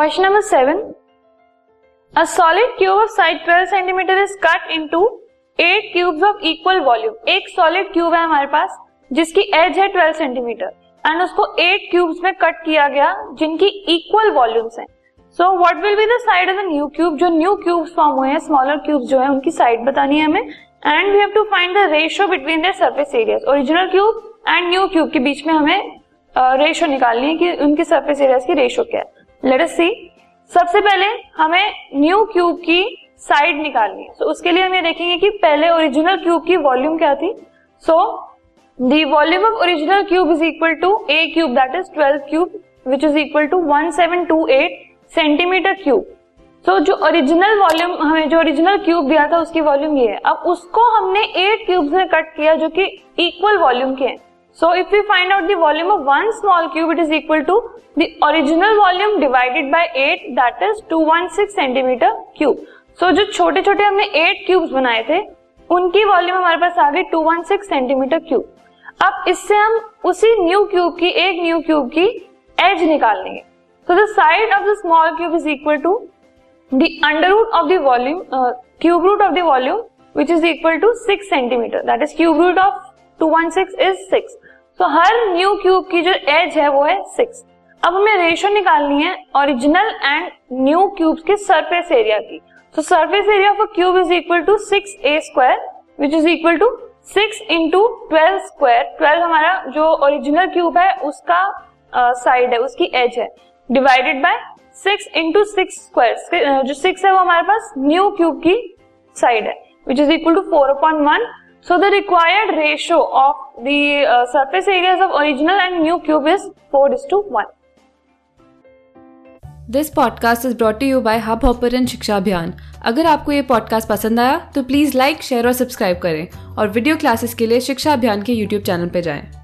Question number 7. A solid cube of side 12 centimeter is cut into 8 cubes of equal volume. एक solid cube है हमारे पास, जिसकी edge है 12 सेंटीमीटर एंड उसको एट क्यूब्स में कट किया गया, जिनकी इक्वल वॉल्यूम्स हैं. So what will be the side of the new cube जो न्यू क्यूब्स फॉर्म हुए हैं स्मॉलर क्यूब्स जो है, उनकी साइड बतानी है हमें. And we have to find the ratio between the surface areas original cube and new cube के बीच में हमें रेशियो निकालनी है कि उनकी सरफेस एरियाज़ की रेशियो क्या है. लेट अस सी सबसे पहले हमें न्यू क्यूब की साइड निकालनी है। सो उसके लिए हम ये देखेंगे कि पहले ओरिजिनल क्यूब की वॉल्यूम क्या थी। So the volume of original cube is equal to a cube that is 12 cube which is equal to 1728 centimetre cube so जो ओरिजिनल वॉल्यूम हमें जो ओरिजिनल क्यूब दिया था, उसकी वॉल्यूम ये है। अब उसको हमने एट क्यूब्स में कट किया, जो कि इक्वल वॉल्यूम के हैं। So we find out the volume of one small cube it is equal to the original volume divided by eight that is two one six centimetre cube so जो छोटे छोटे हमने eight cubes बनाए थे उनकी volume हमारे पास आ गई two one six centimetre cube अब इससे हम उसी न्यू क्यूब की एक न्यू क्यूब की एज निकाल लेंगे So the side of the small cube is equal to the under root of the volume, uh, cube root of the volume, which is equal to 6 centimeter. That is cube root of 216 is 6. So हर new cube की जो as है वो है six अब हमें ratio निकालनी है ओरिजिनल एंड न्यू क्यूब्स के सरफेस एरिया की. तो surface area of a cube is equal to six a square which is equal to six into twelve square twelve हमारा जो ओरिजिनल क्यूब है उसका साइड uh, है उसकी एज है. Divided by six into six square जो six है वो हमारे पास न्यू क्यूब की साइड है which is equal to four upon one so the required ratio of the surface areas of original and new cube is four is to one this podcast is brought you by Hubhopper Shiksha Abhiyan अगर आपको ये podcast पसंद आया तो please like share और subscribe करें। और video classes के लिए शिक्षा अभियान के यूट्यूब चैनल पर जाएँ।